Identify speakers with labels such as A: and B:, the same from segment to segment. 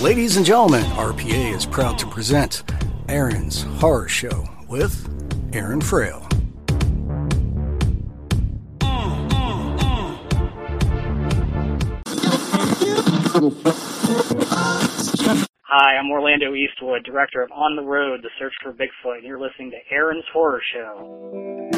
A: Ladies and gentlemen, RPA is proud to present Aaron's Horror Show with Aaron Frail.
B: Hi, I'm Orlando Eastwood, director of On the Road, The Search for Bigfoot, and you're listening to Aaron's Horror Show.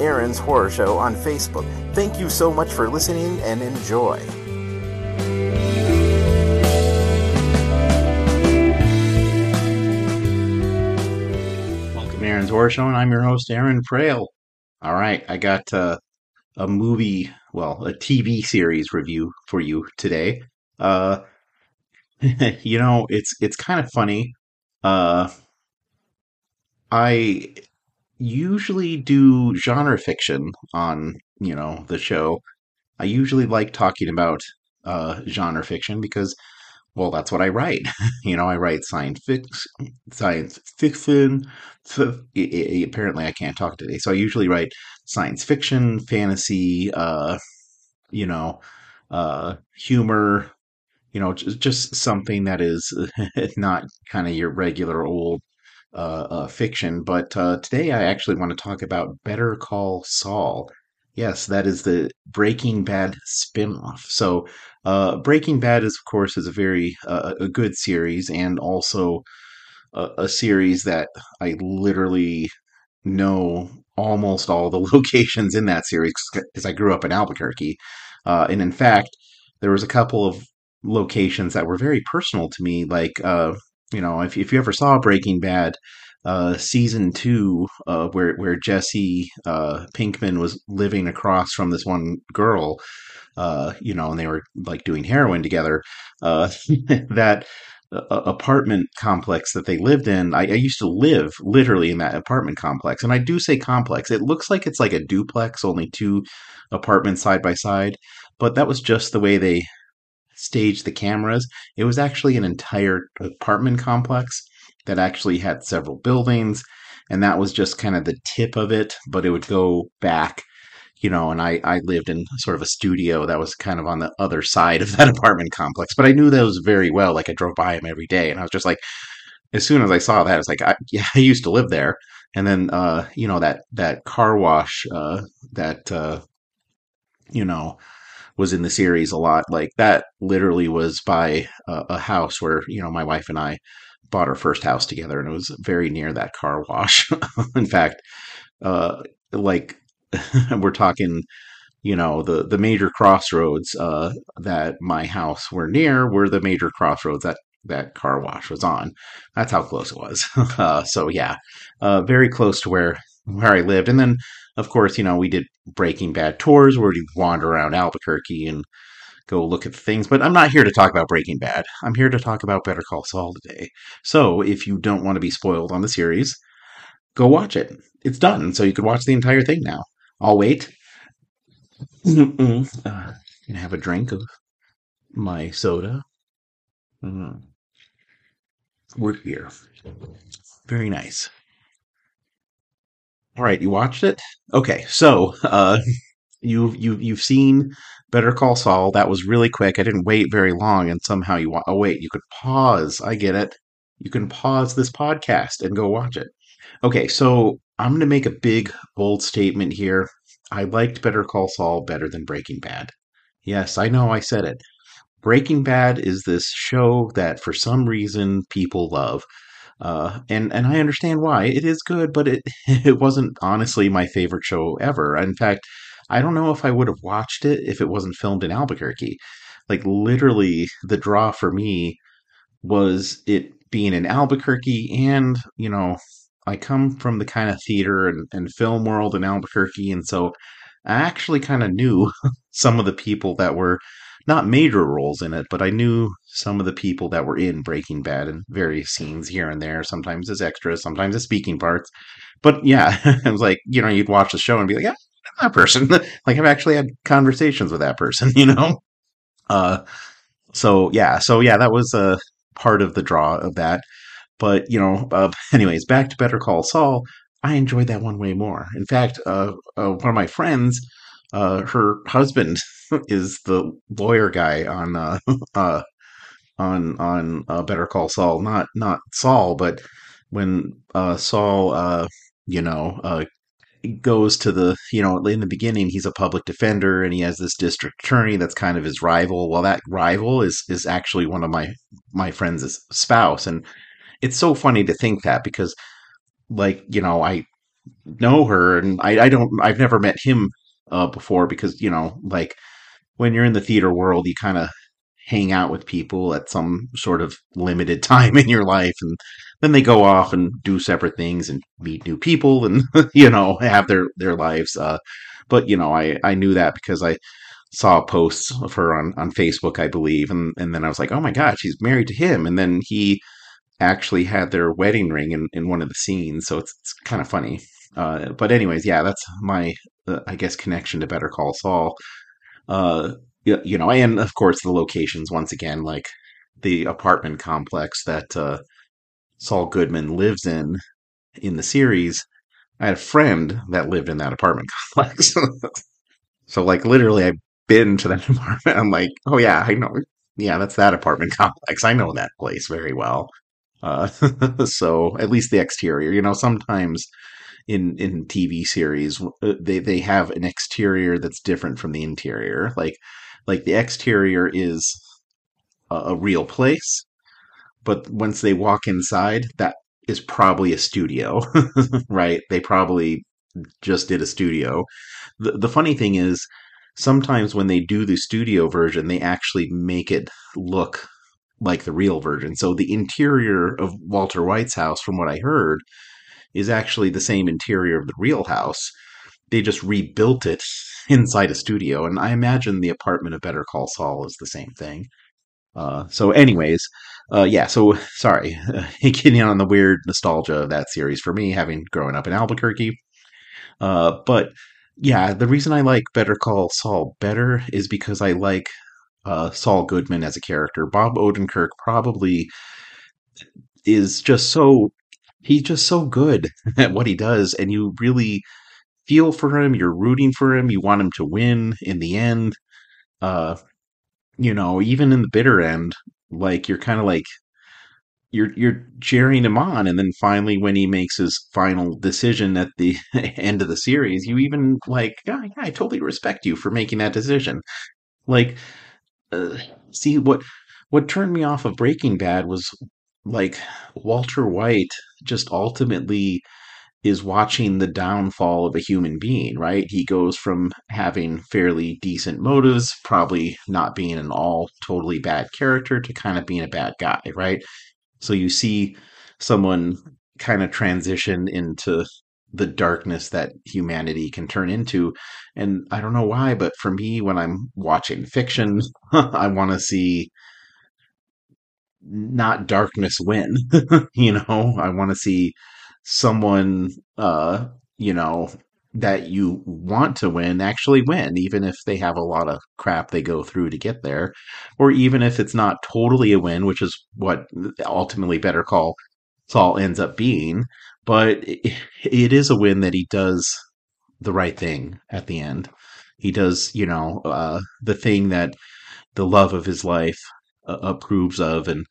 C: Aaron's Horror Show on Facebook. Thank you so much for listening and enjoy.
D: Welcome to Aaron's Horror Show, and I'm your host, Aaron Frail. All right, I got uh, a movie, well, a TV series review for you today. Uh, you know, it's it's kind of funny. Uh, I usually do genre fiction on you know the show. I usually like talking about uh, genre fiction because, well, that's what I write. you know, I write science fiction, science fiction. Apparently, I can't talk today, so I usually write science fiction, fantasy, uh, you know, uh, humor. You know, just, just something that is not kind of your regular old fiction. But uh, today, I actually want to talk about Better Call Saul. Yes, that is the Breaking Bad spin-off. So, uh, Breaking Bad is, of course, is a very uh, a good series, and also a, a series that I literally know almost all the locations in that series because I grew up in Albuquerque, uh, and in fact, there was a couple of locations that were very personal to me. Like, uh, you know, if if you ever saw Breaking Bad, uh, season two, uh, where where Jesse uh, Pinkman was living across from this one girl, uh, you know, and they were like doing heroin together. Uh, that uh, apartment complex that they lived in, I, I used to live literally in that apartment complex, and I do say complex. It looks like it's like a duplex, only two apartments side by side, but that was just the way they staged the cameras. It was actually an entire apartment complex that actually had several buildings, and that was just kind of the tip of it, but it would go back, you know, and I, I lived in sort of a studio that was kind of on the other side of that apartment complex, but I knew those very well. Like I drove by them every day, and I was just like, as soon as I saw that, I was like, I, yeah, I used to live there. And then, uh, you know, that, that car wash, uh, that, uh, you know, was in the series a lot. Like that literally was by a, a house where, you know, my wife and I bought our first house together and it was very near that car wash. in fact, uh, like we're talking, you know, the, the major crossroads, uh, that my house were near were the major crossroads that that car wash was on. That's how close it was. uh, so yeah, uh, very close to where where I lived. And then, of course, you know, we did Breaking Bad tours where we wander around Albuquerque and go look at things. But I'm not here to talk about Breaking Bad. I'm here to talk about Better Call Saul today. So if you don't want to be spoiled on the series, go watch it. It's done, so you can watch the entire thing now. I'll wait. Mm-mm. uh, gonna have a drink of my soda. Mm. Root beer. Very nice. All right, you watched it? Okay, so uh, you've you you've seen Better Call Saul. That was really quick. I didn't wait very long, and somehow you wa- oh wait, you could pause. I get it. You can pause this podcast and go watch it. Okay, so I'm going to make a big, bold statement here. I liked Better Call Saul better than Breaking Bad. Yes, I know I said it. Breaking Bad is this show that for some reason people love. Uh, and and I understand why. It is good, but it it wasn't honestly my favorite show ever. In fact, I don't know if I would have watched it if it wasn't filmed in Albuquerque. Like literally, the draw for me was it being in Albuquerque, and you know, I come from the kind of theater and, and film world in Albuquerque, and so I actually kind of knew some of the people that were not major roles in it, but I knew some of the people that were in Breaking Bad in various scenes here and there, sometimes as extras, sometimes as speaking parts. But yeah, it was like, you know, you'd watch the show and be like, yeah, that person. like I've actually had conversations with that person, you know? Uh, so yeah, so yeah, that was a part of the draw of that. But you know, uh, anyways, back to Better Call Saul. I enjoyed that one way more. In fact, uh, uh, one of my friends, uh, her husband is the lawyer guy on uh, uh, on on uh, Better Call Saul. Not not Saul, but when uh, Saul, uh, you know, uh, goes to the you know in the beginning he's a public defender and he has this district attorney that's kind of his rival well that rival is is actually one of my my friend's spouse and it's so funny to think that because like you know i know her and i, I don't i've never met him uh, before because you know like when you're in the theater world you kind of hang out with people at some sort of limited time in your life and then they go off and do separate things and meet new people and you know have their their lives uh, but you know i i knew that because i saw posts of her on on facebook i believe and and then i was like oh my god she's married to him and then he actually had their wedding ring in, in one of the scenes so it's, it's kind of funny uh, but anyways yeah that's my uh, i guess connection to better call saul uh, you know, and of course the locations once again, like the apartment complex that uh, Saul Goodman lives in in the series. I had a friend that lived in that apartment complex, so like literally, I've been to that apartment. I'm like, oh yeah, I know, yeah, that's that apartment complex. I know that place very well. Uh, so at least the exterior, you know, sometimes in in TV series uh, they they have an exterior that's different from the interior. Like like the exterior is a, a real place, but once they walk inside, that is probably a studio, right? They probably just did a studio. The, the funny thing is, sometimes when they do the studio version, they actually make it look like the real version. So the interior of Walter White's house, from what I heard, is actually the same interior of the real house they just rebuilt it inside a studio. And I imagine the apartment of Better Call Saul is the same thing. Uh, so, anyways, uh, yeah. So, sorry, getting on the weird nostalgia of that series for me, having grown up in Albuquerque. Uh, but yeah, the reason I like Better Call Saul better is because I like uh, Saul Goodman as a character. Bob Odenkirk probably is just so he's just so good at what he does, and you really feel for him, you're rooting for him, you want him to win in the end. Uh, you know, even in the bitter end, like you're kind of like you're you're cheering him on, and then finally when he makes his final decision at the end of the series, you even like, yeah, yeah, I totally respect you for making that decision. Like, uh, see what what turned me off of Breaking Bad was like Walter White just ultimately is watching the downfall of a human being, right? He goes from having fairly decent motives, probably not being an all totally bad character, to kind of being a bad guy, right? So you see someone kind of transition into the darkness that humanity can turn into. And I don't know why, but for me, when I'm watching fiction, I want to see not darkness win. you know, I want to see someone uh you know that you want to win actually win even if they have a lot of crap they go through to get there or even if it's not totally a win which is what ultimately better call Saul ends up being but it, it is a win that he does the right thing at the end he does you know uh the thing that the love of his life approves of and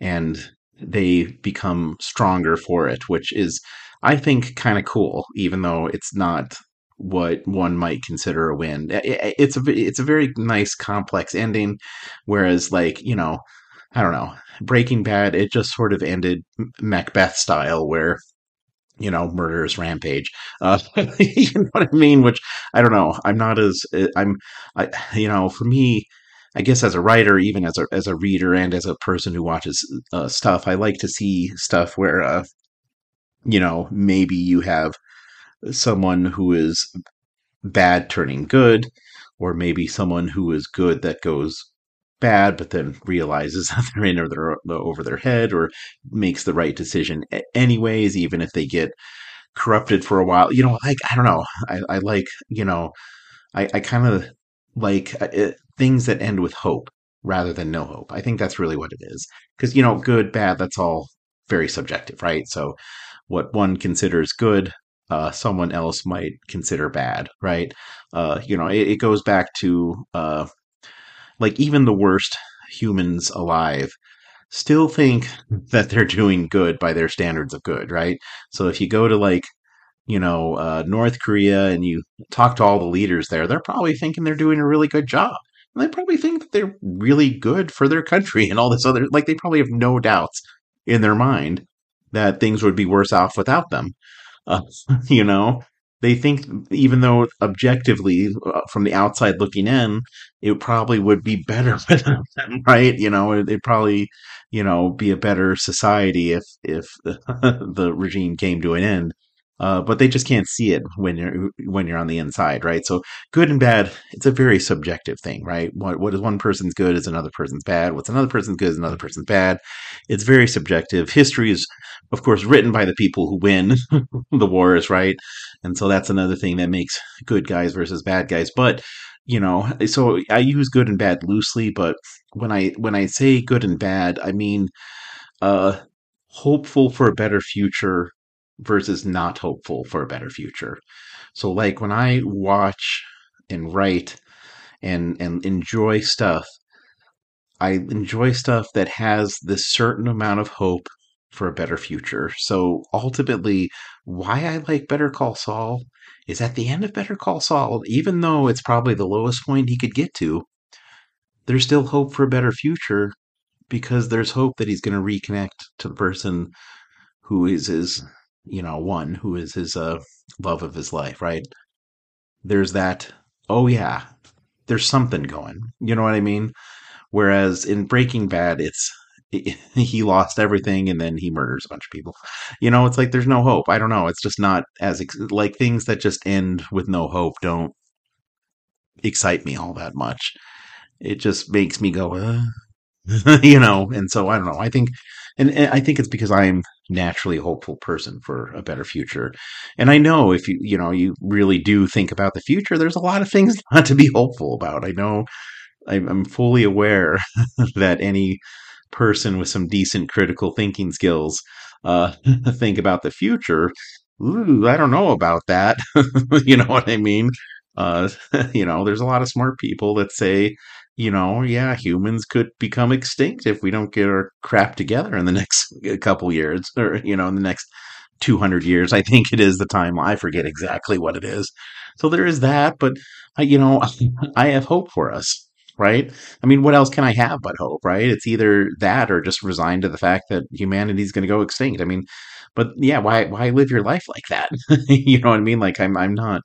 D: and they become stronger for it, which is, I think, kind of cool, even though it's not what one might consider a win. It's a it's a very nice complex ending, whereas like you know, I don't know, Breaking Bad, it just sort of ended Macbeth style, where you know, murderous rampage. Uh, you know what I mean? Which I don't know. I'm not as I'm, I, you know, for me, I guess as a writer, even as a as a reader, and as a person who watches uh, stuff, I like to see stuff where, uh, you know, maybe you have someone who is bad turning good, or maybe someone who is good that goes bad, but then realizes that they're in or they're over their head, or makes the right decision anyways, even if they get corrupted for a while. You know, like I don't know. I, I like you know, I, I kind of like uh, it, things that end with hope rather than no hope. I think that's really what it is. Because you know, good, bad, that's all very subjective, right? So, what one considers good uh, someone else might consider bad, right? Uh, you know, it, it, goes back to uh, like even the worst humans alive still think that they're doing good by their standards of good, right? So if you go to like you know uh, North Korea and you talk to all the leaders there, they're probably thinking they're doing a really good job. And they probably think that they're really good for their country and all this other like they probably have no doubts in their mind that things would be worse off without them. Uh, you know, they think even though objectively uh, from the outside looking in, it probably would be better without them, right? You know, it'd probably, you know, be a better society if if the regime came to an end. Uh, but they just can't see it when you're when you're on the inside, right? So good and bad, it's a very subjective thing, right? What what is one person's good is another person's bad. What's another person's good is another person's bad. It's very subjective. History is, of course, written by the people who win the wars, right? And so that's another thing that makes good guys versus bad guys. But you know, so I use good and bad loosely, but when I when I say good and bad, I mean uh hopeful for a better future versus not hopeful for a better future. So like when I watch and write and and enjoy stuff, I enjoy stuff that has this certain amount of hope for a better future. So ultimately, why I like Better Call Saul is at the end of Better Call Saul, even though it's probably the lowest point he could get to, there's still hope for a better future because there's hope that he's going to reconnect to the person who is his you know, one who is his uh, love of his life, right? There's that, oh yeah, there's something going. You know what I mean? Whereas in Breaking Bad, it's he lost everything and then he murders a bunch of people. You know, it's like there's no hope. I don't know. It's just not as like things that just end with no hope don't excite me all that much. It just makes me go, uh, you know. And so I don't know. I think, and, and I think it's because I'm naturally hopeful person for a better future. And I know if you you know you really do think about the future, there's a lot of things not to be hopeful about. I know I'm fully aware that any person with some decent critical thinking skills uh, think about the future. Ooh, I don't know about that. you know what I mean? Uh, you know, there's a lot of smart people that say you know, yeah, humans could become extinct if we don't get our crap together in the next couple years, or you know, in the next 200 years. I think it is the time. I forget exactly what it is. So there is that, but you know, I have hope for us, right? I mean, what else can I have but hope, right? It's either that or just resign to the fact that humanity is going to go extinct. I mean, but yeah, why why live your life like that? you know what I mean? Like I'm I'm not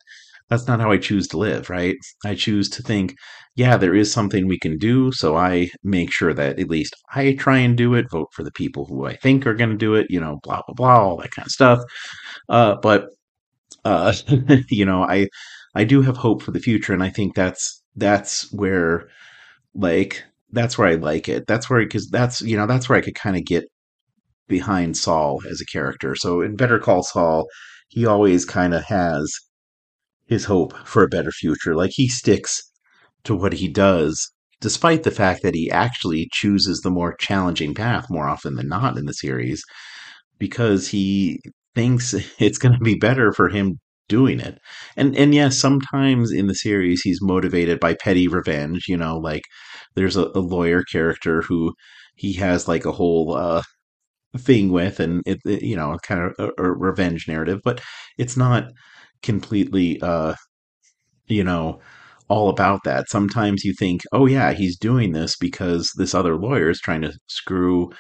D: that's not how I choose to live, right? I choose to think, yeah, there is something we can do. So I make sure that at least I try and do it, vote for the people who I think are going to do it, you know, blah, blah, blah, all that kind of stuff. Uh, but, uh, you know, I, I do have hope for the future. And I think that's, that's where, like, that's where I like it. That's where, because that's, you know, that's where I could kind of get behind Saul as a character. So in Better Call Saul, he always kind of has his hope for a better future. Like he sticks to what he does, despite the fact that he actually chooses the more challenging path more often than not in the series, because he thinks it's going to be better for him doing it. And and yes, sometimes in the series he's motivated by petty revenge. You know, like there's a, a lawyer character who he has like a whole uh, thing with, and it, it you know kind of a, a, revenge narrative, but it's not completely uh, you know all about that. Sometimes you think, oh yeah, he's doing this because this other lawyer is trying to screw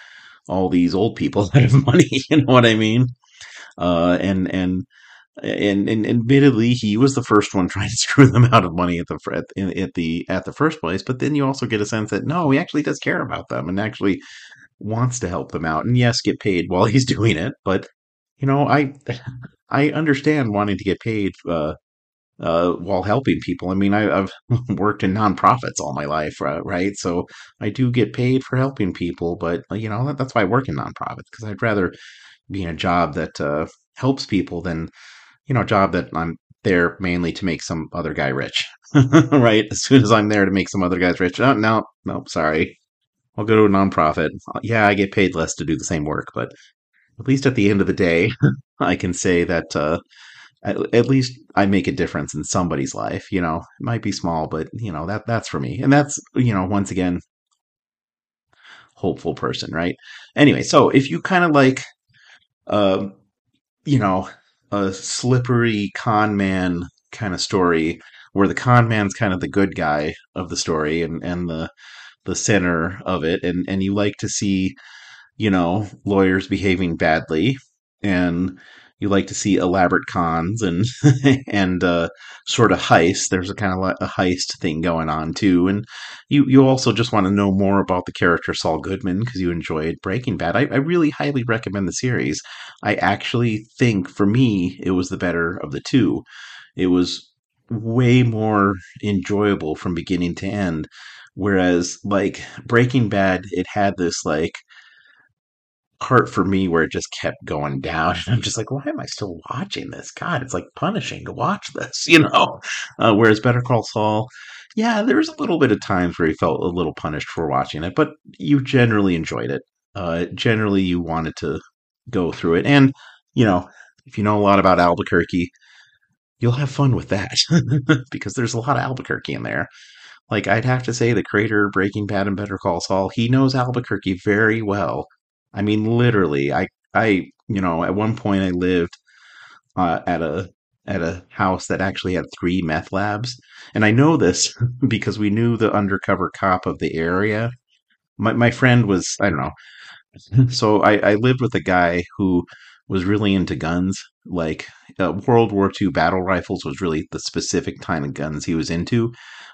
D: all these old people out of money. You know what I mean? Uh, and and and, and admittedly, he was the first one trying to screw them out of money at the at, at the at the first place. But then you also get a sense that no, he actually does care about them and actually wants to help them out. And yes, get paid while he's doing it. But you know, I I understand wanting to get paid uh, uh, while helping people. I mean, I, have worked in nonprofits all my life, uh, right? So I do get paid for helping people, but you know that, that's why I work in nonprofits because I'd rather be in a job that uh, helps people than you know a job that I'm there mainly to make some other guy rich, right? As soon as I'm there to make some other guys rich, oh, no, no, sorry, I'll go to a nonprofit. Yeah, I get paid less to do the same work, but at least at the end of the day, I can say that uh, at, at, least I make a difference in somebody's life. You know, it might be small, but you know that that's for me, and that's you know once again hopeful person, right? Anyway, so if you kind of like, uh, you know, a slippery con man kind of story where the con man's kind of the good guy of the story and and the the center of it, and and you like to see, you know, lawyers behaving badly and you like to see elaborate cons and and uh, sort of heist. There's a kind of a heist thing going on too, and you you also just want to know more about the character Saul Goodman because you enjoyed Breaking Bad. I, I really highly recommend the series. I actually think for me it was the better of the two. It was way more enjoyable from beginning to end. Whereas, like Breaking Bad, it had this like part for me where it just kept going down. And I'm just like, why am I still watching this? God, it's like punishing to watch this, you know? Uh, whereas Better Call Saul, yeah, there's a little bit of times where you felt a little punished for watching it, but you generally enjoyed it. Uh, generally, you wanted to go through it. And, you know, if you know a lot about Albuquerque, you'll have fun with that because there's a lot of Albuquerque in there. Like, I'd have to say the creator Breaking Bad and Better Call Saul, he knows Albuquerque very well I mean, literally, I, I, you know, at one point I lived uh, at a at a house that actually had three meth labs, and I know this because we knew the undercover cop of the area. My my friend was I don't know, so I, I lived with a guy who was really into guns. Like uh, World War II battle rifles was really the specific kind of guns he was into.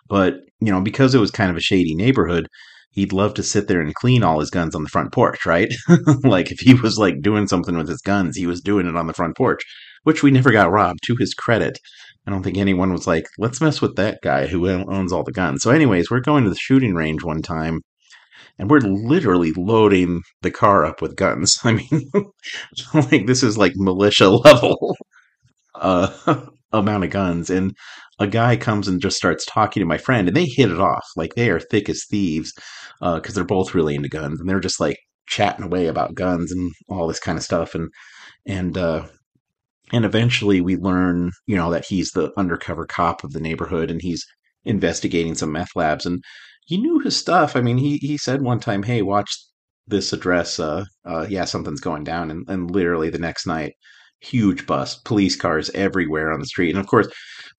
D: But you know, because it was kind of a shady neighborhood, he'd love to sit there and clean all his guns on the front porch, right? like if he was like doing something with his guns, he was doing it on the front porch, which we never got robbed to his credit. I don't think anyone was like, let's mess with that guy who owns all the guns. So, anyways, we're going to the shooting range one time and we're literally loading the car up with guns. I mean, like this is like militia level uh, amount of guns. And a guy comes and just starts talking to my friend, and they hit it off. Like they are thick as thieves because uh, they're both really into guns, and they're just like chatting away about guns and all this kind of stuff. And and uh, and eventually we learn, you know, that he's the undercover cop of the neighborhood, and he's investigating some meth labs. And he knew his stuff. I mean, he he said one time, "Hey, watch this address. Uh, uh, yeah, something's going down." And and literally the next night huge bus, police cars everywhere on the street, and of course,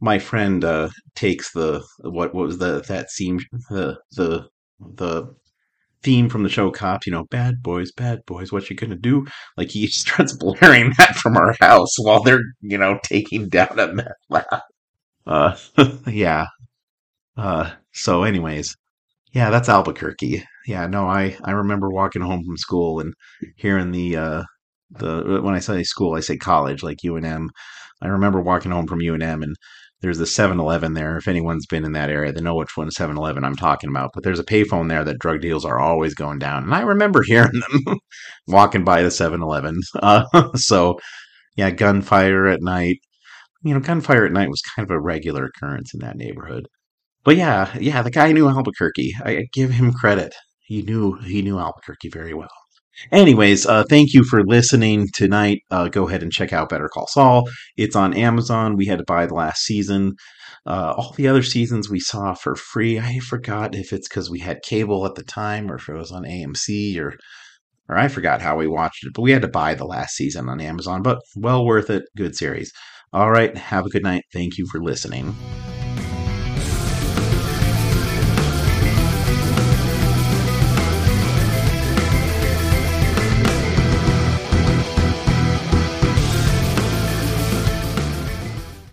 D: my friend uh, takes the what what was the that scene the the the theme from the show Cops, you know, bad boys, bad boys, what you gonna do? Like he starts blaring that from our house while they're you know taking down a meth lab. Uh, yeah. Uh, so, anyways, yeah, that's Albuquerque. Yeah, no, I I remember walking home from school and hearing the uh the when I say school, I say college, like UNM. I remember walking home from UNM and there's the 7-Eleven there. If anyone's been in that area, they know which one 7-Eleven I'm talking about. But there's a payphone there that drug deals are always going down, and I remember hearing them walking by the 7-Eleven. Uh, so, yeah, gunfire at night. You know, gunfire at night was kind of a regular occurrence in that neighborhood. But yeah, yeah, the guy knew Albuquerque. I give him credit. He knew he knew Albuquerque very well. Anyways, uh, thank you for listening tonight. Uh, go ahead and check out Better Call Saul. It's on Amazon. We had to buy the last season. Uh, all the other seasons we saw for free. I forgot if it's because we had cable at the time or if it was on AMC or or I forgot how we watched it, but we had to buy the last season on Amazon. But well worth it. Good series. All right. Have a good night. Thank you for listening.